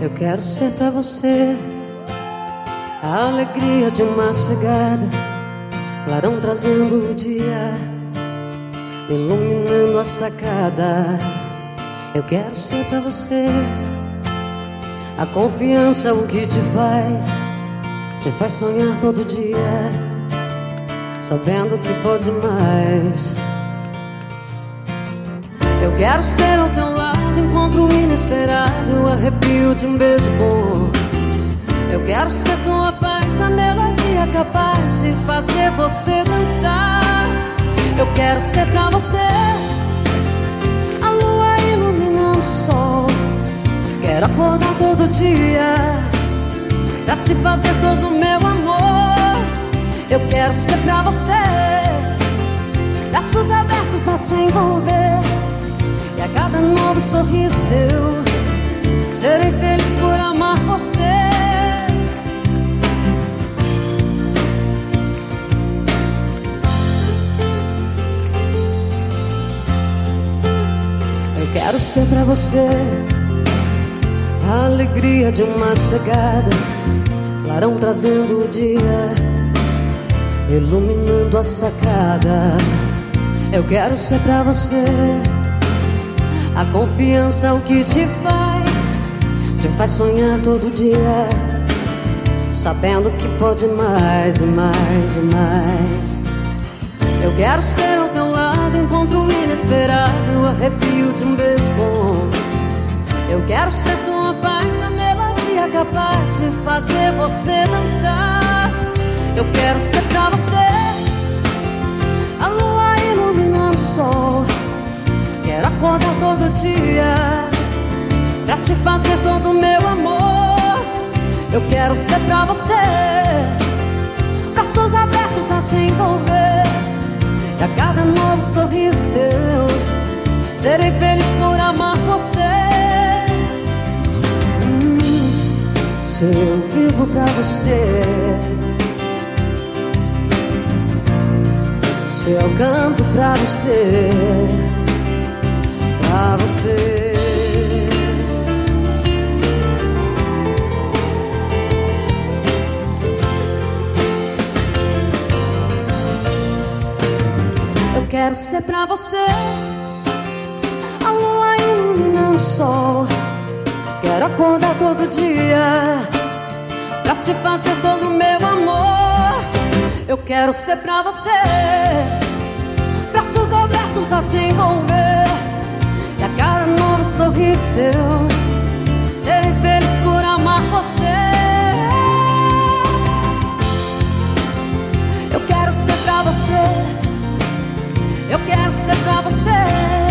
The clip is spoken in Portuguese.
Eu quero ser pra você a alegria de uma chegada, clarão trazendo o dia, iluminando a sacada. Eu quero ser pra você a confiança, o que te faz, te faz sonhar todo dia, sabendo que pode mais. Eu quero ser ao teu lado encontro inesperado, arrepio de um beijo bom. Eu quero ser tua paz, a melodia capaz de fazer você dançar. Eu quero ser pra você a lua iluminando o sol. Quero acordar todo dia pra te fazer todo o meu amor. Eu quero ser pra você, braços abertos a te envolver. E a cada novo sorriso teu Serei feliz por amar você quero ser pra você A alegria de uma chegada Clarão trazendo o dia Iluminando a sacada Eu quero ser pra você a confiança o que te faz, te faz sonhar todo dia, sabendo que pode mais e mais e mais. Eu quero ser ao teu lado, encontro inesperado, arrepio de um beijo quero ser tua paz, a melodia capaz de fazer você dançar. Eu quero ser pra você a lua iluminando o sol. Quero acordar todo dia Pra te fazer todo meu amor Eu quero ser pra você Braços abertos a te envolver E a cada novo sorriso teu Serei feliz Se eu vivo pra você Se eu canto pra você pra você. Eu quero ser pra você a lua iluminando o sol. Quero acordar todo dia pra te fazer todo o meu amor. Eu quero ser pra você, braços abertos a te envolver. E a cada novo sorriso teu Serei feliz por amar você Eu quero ser pra você Eu quero ser Pra você